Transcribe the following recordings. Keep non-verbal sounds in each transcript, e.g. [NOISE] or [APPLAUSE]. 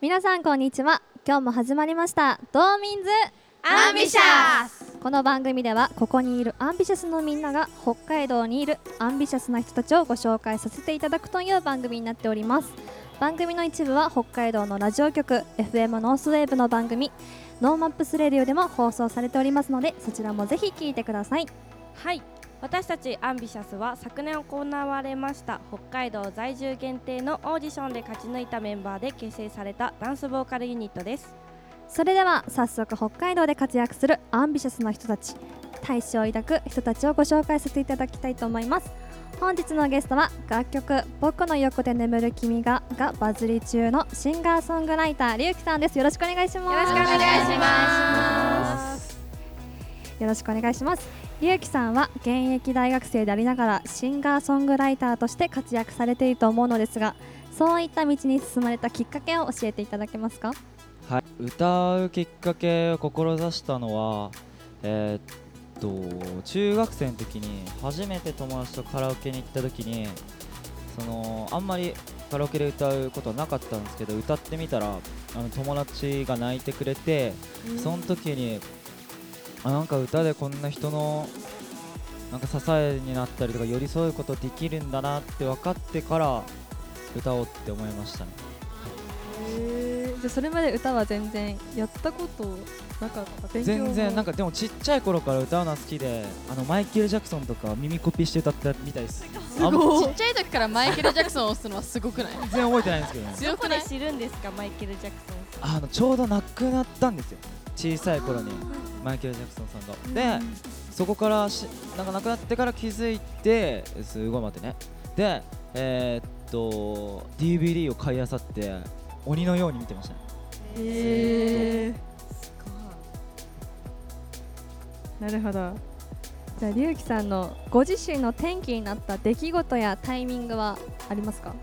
皆さんこんにちは。今日も始まりました。道民's Ambitious。この番組ではここにいる Ambitious のみんなが北海道にいる。 Ambitious な人たちをご紹介させていただくという番組になっております。番組の一部は北海道のラジオ局 FM ノースウェーブの番組。 NoMaps Radio でも放送されておりますのでそちらもぜひ聞いてください。はい私たち Ambitious は昨年行われました北海道在住限定のオーディションで勝ち抜いたメンバーで結成されたダンスボーカルユニットです。それでは早速北海道で活躍するアンビシャスな人たち大志を抱く人たちをご紹介させていただきたいと思います。本日のゲストは楽曲「僕の横で眠る君が」がバズり中のシンガーソングライターりゅうきさんです。よろしくお願いします。よろしくお願いします。よろしくお願いしますりゅうきさんは現役大学生でありながらシンガーソングライターとして活躍されていると思うのですがそういった道に進まれたきっかけを教えていただけますか？はい、歌うきっかけを志したのは、えーっと中学生の時に初めて友達とカラオケに行った時にそのあんまりカラオケで歌うことはなかったんですけど歌ってみたらあの友達が泣いてくれて、その時にあなんか歌でこんな人のなんか支えになったりとか寄り添うことできるんだなって分かってから歌おうって思いましたね。じゃあそれまで歌は全然やったことなかった？勉強全然なんかでもちっちゃい頃から歌うのは好きであのマイケル・ジャクソンとか耳コピーして歌ったみたいです。あんまごい。ちっちゃい時からマイケル・ジャクソンを押すのはすごくない？全然覚えてないんですけどね。強くないどこで知るんですかマイケル・ジャクソンあのちょうど亡くなったんですよ。小さい頃にマイケル・ジャクソンさんが。でそこからしなんか亡くなってから気づいてすごい待ってね。でえーっと DVD を買いあさって鬼のように見てましたね。へえなるほど。じゃありゅうきさんのご自身の転機になった出来事やタイミングはありますか？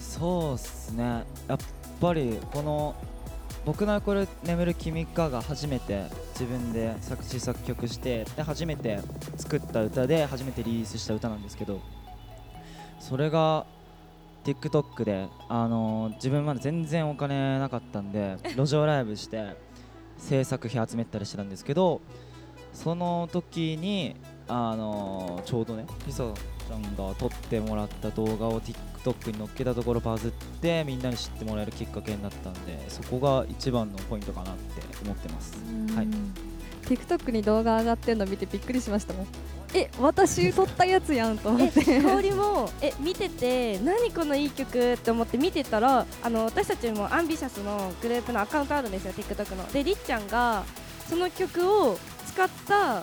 そうっすね。やっぱりこの「僕のこれ眠る君か」が初めて自分で作詞作曲してで初めて作った歌で初めてリリースした歌なんですけどそれが TikTok で、あのー自分まだ全然お金なかったんで [LAUGHS] 路上ライブして制作費集めたりしてたんですけどその時に、あのーちょうどねちゃんが撮ってもらった動画を TikTok に載っけたところバズってみんなに知ってもらえるきっかけになったんでそこが一番のポイントかなって思ってます。はい。TikTok に動画上がってるの見てびっくりしましたもん。え私撮ったやつやんと思って。香りもえ見てて何このいい曲って思って見てたらあの私たちもアンビシャスのグループのアカウントあるんですよ TikTok の。でりっちゃんがその曲を使った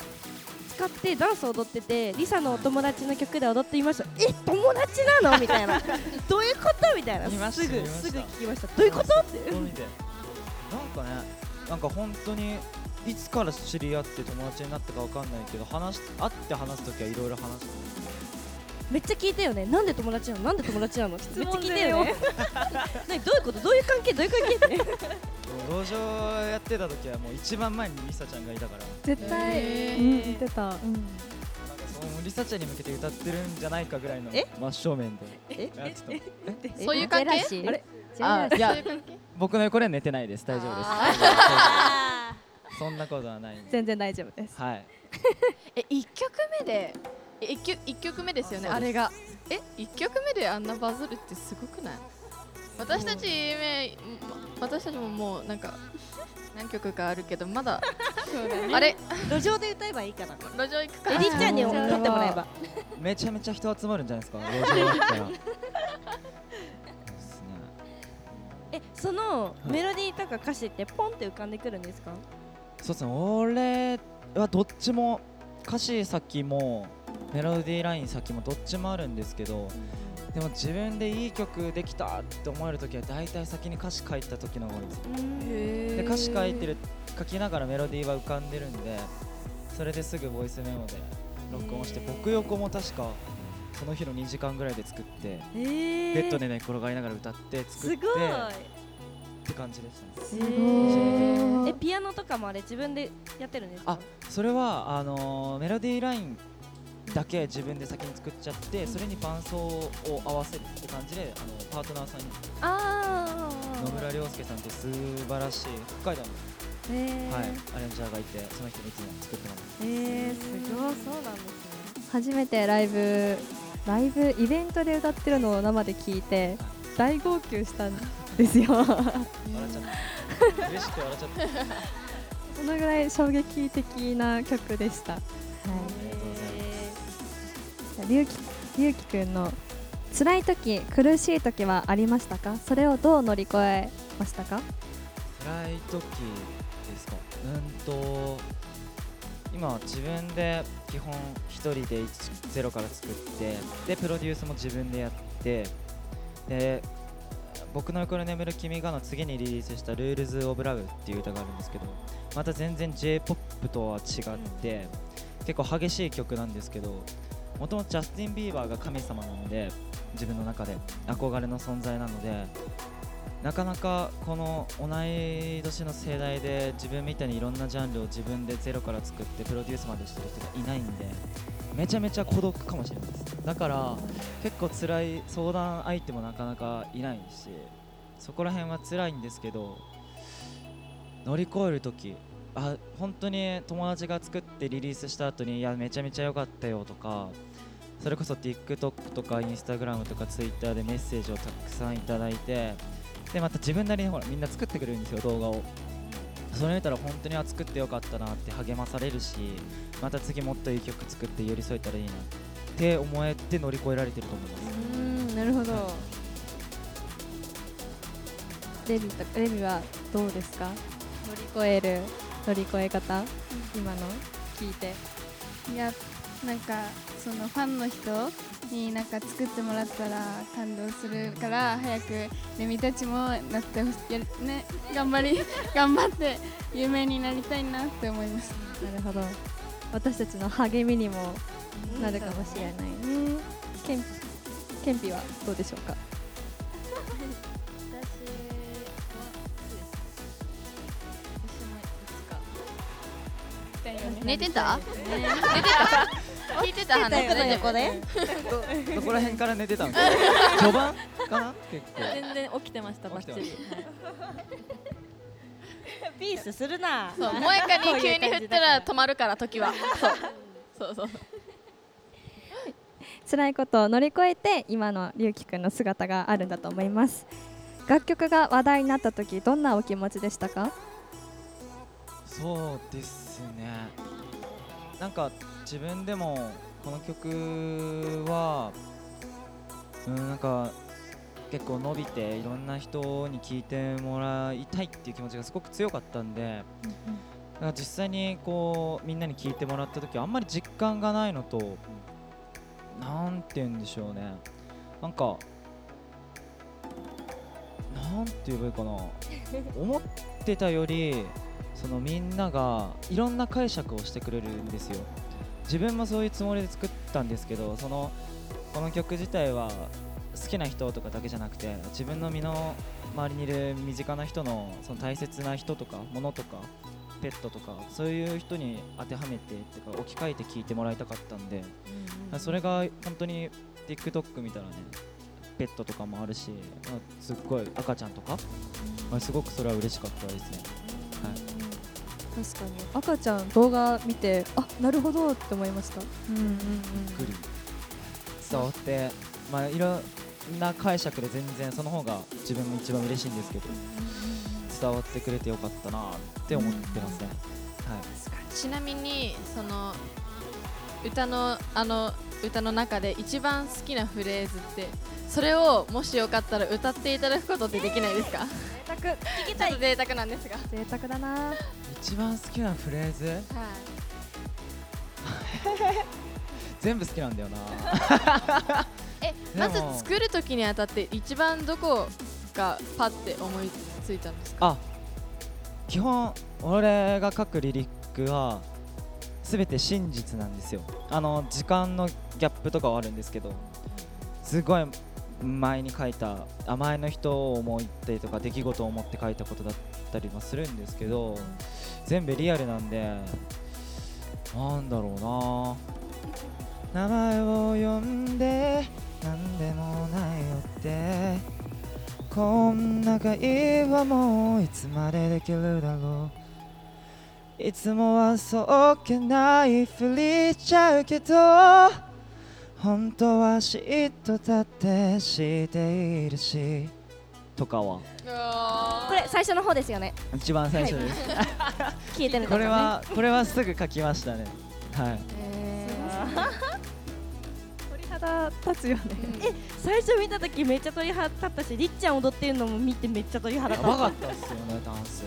使ってダンスを踊っててリサのお友達の曲で踊っていました。え友達なの？[LAUGHS] みたいな。どういうこと？みたいな。すぐすぐ聞きました。どういうこと？って。なんかねなんか本当にいつから知り合って友達になったかわかんないけど話し会って話す時はいろいろ話してめっちゃ聞いたよね。なんで友達なの？なんで友達なの？めっちゃ聞いた問よ。ね [LAUGHS] 何？どういうこと？どういう関係？どういう関係？っ [LAUGHS] て路上やってた時はもう一番前にリサちゃんがいたから。絶対、うん言ってた、うん、なんかそのリサちゃんに向けて歌ってるんじゃないかぐらいのえ？真正面で。え？やってたえ？そういう関係？あれ？あいやそういう関係？僕の横では寝てないです。大丈夫です。そんなことはない全然大丈夫です。はい。[LAUGHS] え一曲目でえ一曲一曲目ですよねあれが。え一曲目であんなバズるってすごくない？私たちめ私たちももうなんか何曲かあるけどまだ。あれ？路上で歌えばいいかな路上行くか。えりっちゃんにあー撮ってもらえば。めちゃめちゃ人集まるんじゃないですか [LAUGHS] 路上だったら。そうですねえそのメロディーとか歌詞ってポンって浮かんでくるんですか？そうですね。俺はどっちも歌詞先もメロディーライン先もどっちもあるんですけどでも自分でいい曲できたって思える時は大体先に歌詞書いた時の方が多いですで歌詞書いてる書きながらメロディーは浮かんでるんでそれですぐボイスメモで録音して僕横も確かその日の2時間ぐらいで作ってえー、ベッドで寝転がりながら歌って作ってって感じでしたね。えピアノとかもあれ自分でやってるんですか？あそれはあのーメロディーラインだけ自分で先に作っちゃってそれに伴奏を合わせるって感じであのパートナーさんに。あー。野村亮介さんって素晴らしい北海道の、えー。はい、アレンジャーがいてその人にいつも作ってます。えー、すごいそうなんですね。初めてライブライブイベントで歌ってるのを生で聞いて大号泣したんですよ。笑っちゃった。嬉しくて笑っちゃった。[LAUGHS] そのぐらい衝撃的な曲でした、はい、じゃありゅうきりゅうきくんの辛い時苦しい時はありましたか？それをどう乗り越えましたか？辛い時ですか？うんと今は自分で基本一人で一ゼロから作ってでプロデュースも自分でやってで僕の横に眠る君がの次にリリースした「 Rules of Love」っていう歌があるんですけどまた全然 j p o p とは違って、結構激しい曲なんですけどもともとジャスティン・ビーバーが神様なので自分の中で憧れの存在なのでなかなかこの同い年の世代で自分みたいにいろんなジャンルを自分でゼロから作ってプロデュースまでしてる人がいないんでめちゃめちゃ孤独かもしれないです。だから結構辛い相談相手もなかなかいないしそこら辺は辛いんですけど乗り越える時あ本当に友達が作ってリリースした後にいやめちゃめちゃ良かったよとかそれこそ TikTok とか Instagram とか Twitter でメッセージをたくさんいただいてでまた自分なりにほらみんな作ってくれるんですよ動画を。それ見たら本当にあ作ってよかったなって励まされるしまた次もっといい曲作って寄り添えたらいいなって思えて乗り越えられてると思います。うんなるほど。レビとレビはどうですか？乗り越える乗り越え方？今の聞いて。いやなんかそのファンの人になんか作ってもらったら感動するから早くレミたちもなってほしい。やね頑張り [LAUGHS] 頑張って有名になりたいなって思います。なるほど。私たちの励みにもなるかもしれないね。ケンケンピはどうでしょうか？寝てた？寝てた？[LAUGHS] 聞いてた話。僕の横で？[LAUGHS] どこら辺から寝てたんですか？序盤かな結構全然起きてました。バッチリピースするな。そう萌えかに急に振ったら止まるから時は。そう。そうそう。辛いことを乗り越えて今のりゅうきくんの姿があるんだと思います。楽曲が話題になった時どんなお気持ちでしたか？そうですね。なんか自分でもこの曲はうんなんか結構伸びていろんな人に聴いてもらいたいっていう気持ちがすごく強かったんで、なんか実際にこうみんなに聴いてもらった時はあんまり実感がないのと、なんて言うんでしょうね。なんかなんて言えばいいかな。思ってたよりそのみんながいろんな解釈をしてくれるんですよ自分もそういうつもりで作ったんですけどそのこの曲自体は好きな人とかだけじゃなくて自分の身の周りにいる身近な人のその大切な人とか物とかペットとかそういう人に当てはめてっていうか置き換えて聞いてもらいたかったんで、それが本当に TikTok 見たらねペットとかもあるし、まあすっごい赤ちゃんとか、まあすごくそれは嬉しかったですね。はい確かに。赤ちゃん動画見てあなるほどって思いました。うんうんうん。びっくり。伝わって、まあ、いろんな解釈で全然その方が自分も一番嬉しいんですけど伝わってくれてよかったなって思ってますね、はい、ちなみにその歌のあの歌の中で一番好きなフレーズってそれをもしよかったら歌っていただくことってできないですか？贅沢。ちょっと贅沢なんですが。贅沢だな一番好きなフレーズ？はい。[LAUGHS] 全部好きなんだよな。[LAUGHS] えまず作る時にあたって一番どこがパッて思いついたんですか？あ基本俺が書くリリックは全て真実なんですよ。あの時間のギャップとかはあるんですけどすごい前に書いたあ前の人を思ったりとか出来事を思って書いたことだったりもするんですけど全部リアルなんでなんだろうな。名前を呼んでなんでもないよって。こんな会話もいつまでできるだろう。いつもはそっけないふりしちゃうけど本当は嫉妬だってしているし。とかはこれ最初の方ですよね。一番最初です、聞いてるこれはこれはすぐ書きましたね。はい。鳥肌立つよね。最初見た時めっちゃ鳥肌立ったしりっちゃん踊ってるのも見てめっちゃ鳥肌や立った。ばかったっすよねダンス。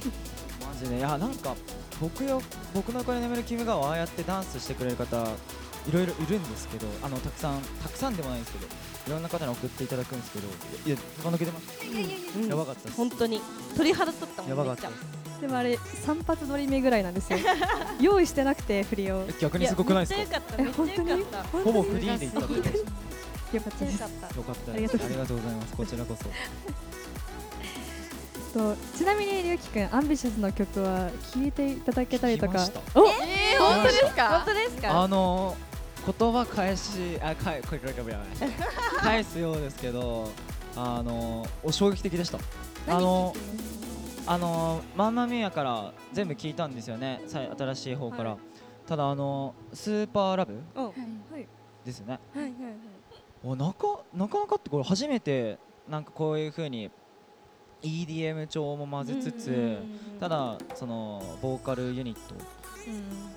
[LAUGHS] マジで。いやなんか僕よ僕の横に眠る君がああやってダンスしてくれる方いろいろいるんですけどあのたくさんたくさんでもないんですけどいろんな方に送っていただくんですけどいやずば抜けてましたうんやばかったです本当に鳥肌立ったもんやばかったですでもあれ3発撮り目ぐらいなんですよ。[LAUGHS] 用意してなくて振りを。え逆にすごくないですか？めっちゃよかっためっちゃよかった。ほぼフリーでいったよかったですよかったよかったありがとうです。ありがとうございます。こちらこそ。とちなみにりゅうきくんアンビシャスの曲は聴いていただけたりとか。聞きました。おえー、本当です本か当ですか？あの言葉返しあかえこれこれこれこれ返すようですけどあのお衝撃的でした。あのあのマンマミーアから全部聞いたんですよね。さい新しい方から、はい。ただあのスーパーラブうんはい。ですよね。はいはいはい。おなかなかなかってこれ初めてなんかこういう風に EDM 調も混ぜつつ、ただそのボーカルユニット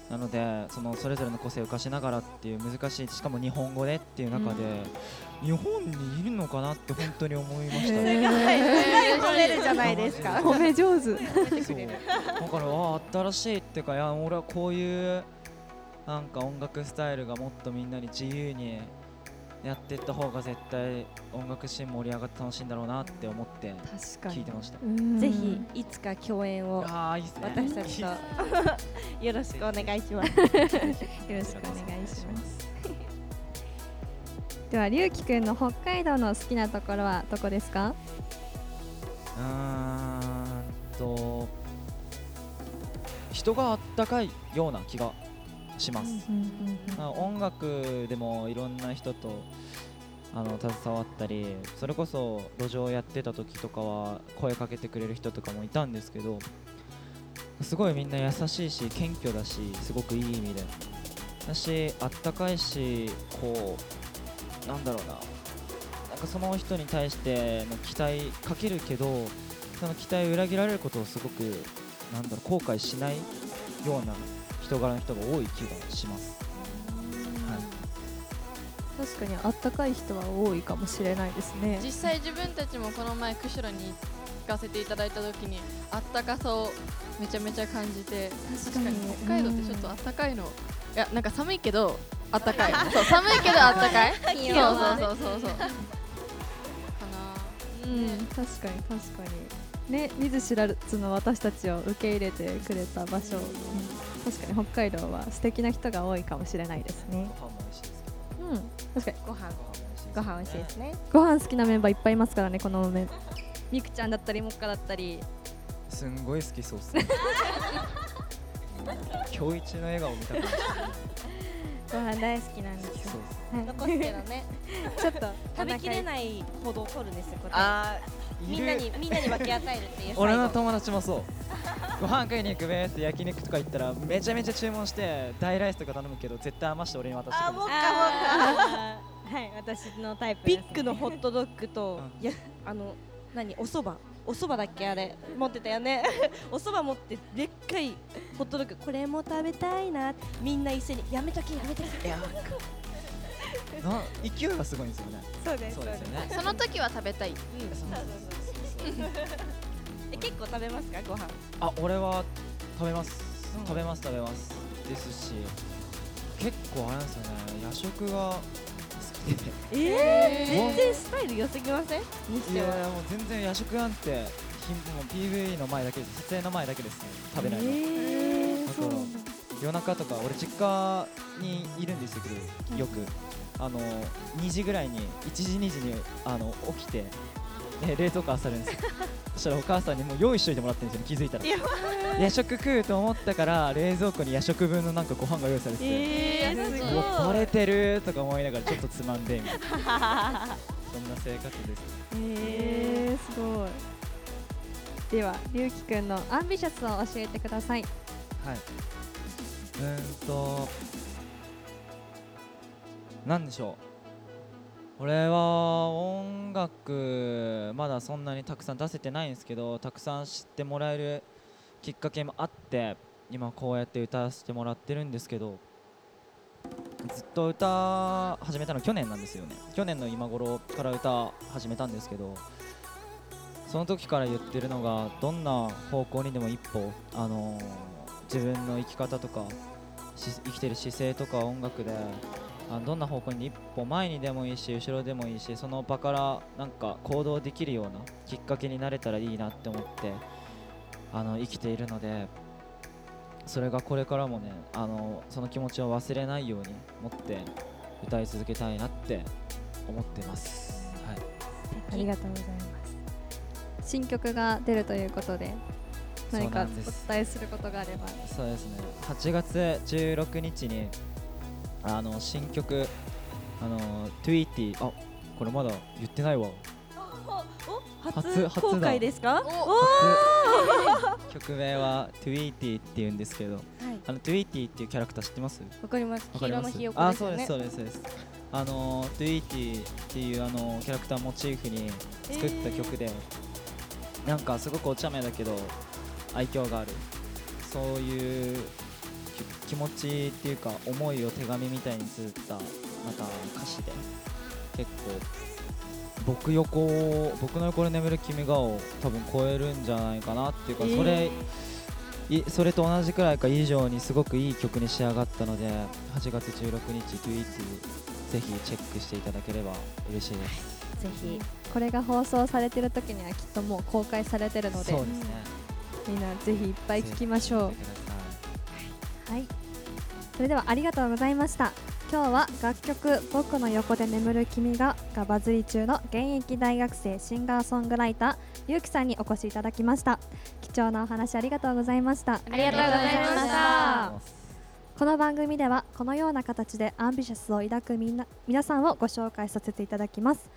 なのでそのそれぞれの個性を生かしながらっていう難しいしかも日本語でっていう中で、日本にいるのかなって本当に思いました。ね。すごい。褒めるじゃないですか褒め上手。そう。だからあ新しいっていうかいや俺はこういうなんか音楽スタイルがもっとみんなに自由にやっていった方が絶対音楽シーン盛り上がって楽しいんだろうなって思って確かに。聞いてました。うん。ぜひいつか共演をああいいっすね。私たちと。[LAUGHS] よろしくお願いします。よろしくお願いします。ではりゅうきくんの北海道の好きなところはどこですか？うーんと人があったかいような気がします。まあ音楽でもいろんな人とあの携わったりそれこそ路上やってた時とかは声かけてくれる人とかもいたんですけどすごいみんな優しいし謙虚だしすごくいい意味で。だしあったかいしこうなんだろうな。なんかその人に対しての期待かけるけどその期待を裏切られることをすごくなんだろう後悔しないような人柄の人が多い気がします。はい。確かにあったかい人は多いかもしれないですね。実際自分たちもこの前釧路に行かせていただいた時にあったかさをめちゃめちゃ感じて確かに。北海道ってちょっとあったかいの。いやなんか [LAUGHS] 寒いけどあったかい。そう寒いけどあったかい。そうそうそうそう。そうかな。うん。確かに確かに。ね見ず知らずの私たちを受け入れてくれた場所、うん確かに北海道は素敵な人が多いかもしれないですね。ご飯も美味しいですけどうん確かに。ご飯ご飯も美味しいですご飯美味しいですね。ご飯好きなメンバーいっぱいいますからねこのメン。みくちゃんだったりもっかだったり。すんごい好きそうっすね。[LAUGHS] 今日一の笑顔見たかったご飯大好きなんですそうっす残すけどね。ちょっと食べきれないほど取るんですよこれ。あーみんなにみんなに分け与えるっていう俺の友達もそうご飯食いに行くべーって焼肉とか行ったらめちゃめちゃ注文して大ライスとか頼むけど絶対余して俺に渡してくるんですよあーはい私のタイプビッグのホットドッグと、うん。いやあの何お蕎麦？お蕎麦だっけあれ。持ってたよね。[LAUGHS] お蕎麦持ってでっかいホットドッグ。これも食べたいな。みんな一緒に。やめとけやめとけ。な勢いがすごいんですよね。そうでそうですよね。その時は食べたい。うん。そうそうそうそうえ結構食べますかご飯？あ俺は食べます、うん。食べます食べます。ですし結構あれなんですよね。夜食が好きで。えー全然スタイル良すぎません？いやいやもう全然夜食なんてひもう PV の前だけです。撮影の前だけです。ね食べないの、えー、だから夜中とか俺実家にいるんですけどよく。あの2時ぐらいに1時2時にあの起きてで冷凍庫漁るんですよ [LAUGHS] そしたらお母さんにもう用意しといてもらってるんですよね気づいたら。や夜食食うと思ったから冷蔵庫に夜食分のなんかご飯が用意されてて、えー、すごいバレてるとか思いながらちょっとつまんでみたいな。そんな生活です。えー、ーすごい。ではりゅうきくんのアンビシャスを教えてください。はい。うーんとなんでしょうこれは音楽まだそんなにたくさん出せてないんですけどたくさん知ってもらえるきっかけもあって今こうやって歌わせてもらってるんですけどずっと歌始めたの去年なんですよね。去年の今頃から歌始めたんですけどその時から言ってるのがどんな方向にでも一歩あのー自分の生き方とか生きてる姿勢とか音楽であどんな方向に一歩前にでもいいし後ろでもいいしその場からなんか行動できるようなきっかけになれたらいいなって思ってあの生きているのでそれがこれからもねあのその気持ちを忘れないように持って歌い続けたいなって思ってます。はい。ありがとうございます。新曲が出るということで何かお伝えすることがあれば。そうですね。8月16日にあの新曲あのトゥイーティーあこれまだ言ってないわ。初公開ですか？初。曲名はトゥイーティーっていうんですけどはい。あのトゥイーティーっていうキャラクター知ってます？わかります。黄色のひよこあですよね。そうですそうですそうです。あのトゥイーティーっていうあのキャラクターモチーフに作った曲で、なんかすごくお茶目だけど愛嬌がある。そういうき気持ちっていうか思いを手紙みたいに綴ったなんか歌詞で結構僕横僕の横で眠る君がを多分超えるんじゃないかなっていうか、それいそれと同じくらいか以上にすごくいい曲に仕上がったので8月16日 i t ぜひチェックしていただければ嬉しいです。ぜひこれが放送されてる時にはきっともう公開されてるのでね。みんなぜひいっぱい聴きましょうはい。それではありがとうございました。今日は楽曲「僕の横で眠る君が」がバズり中の現役大学生シンガーソングライターゆうきさんにお越しいただきました。貴重なお話ありがとうございました。ありがとうございました。この番組ではこのような形でアンビシャスを抱くみんな皆さんをご紹介させていただきます。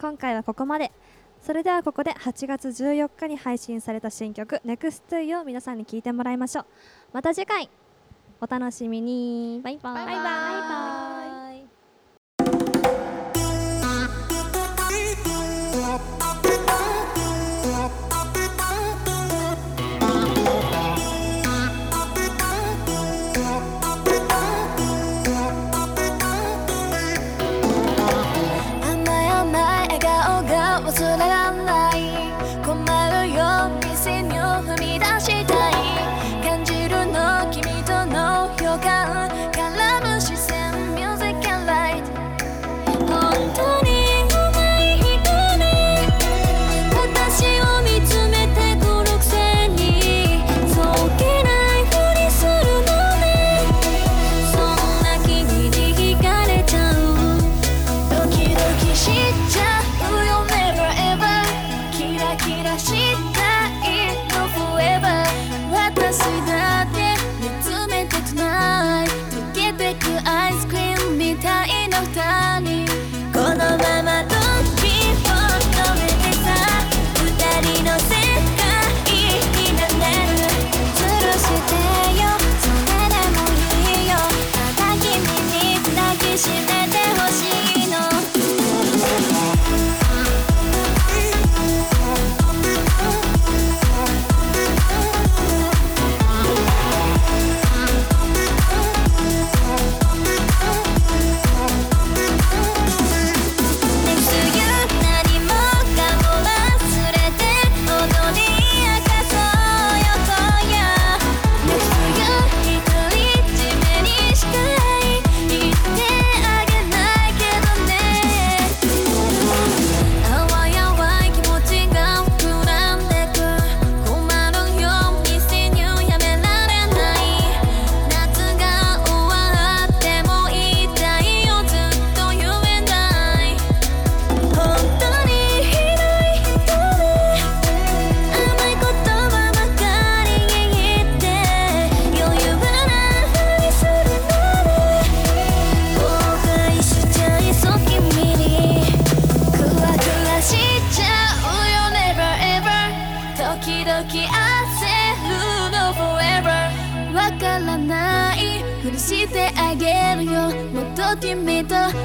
今回はここまで。それではここで8月14日に配信された新曲 NEXT を皆さんに聞いてもらいましょう。また次回お楽しみに。バイバイ。バイバイ。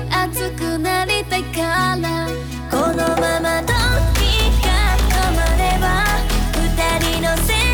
熱くなりたから。このまま時が止まれば二人の世界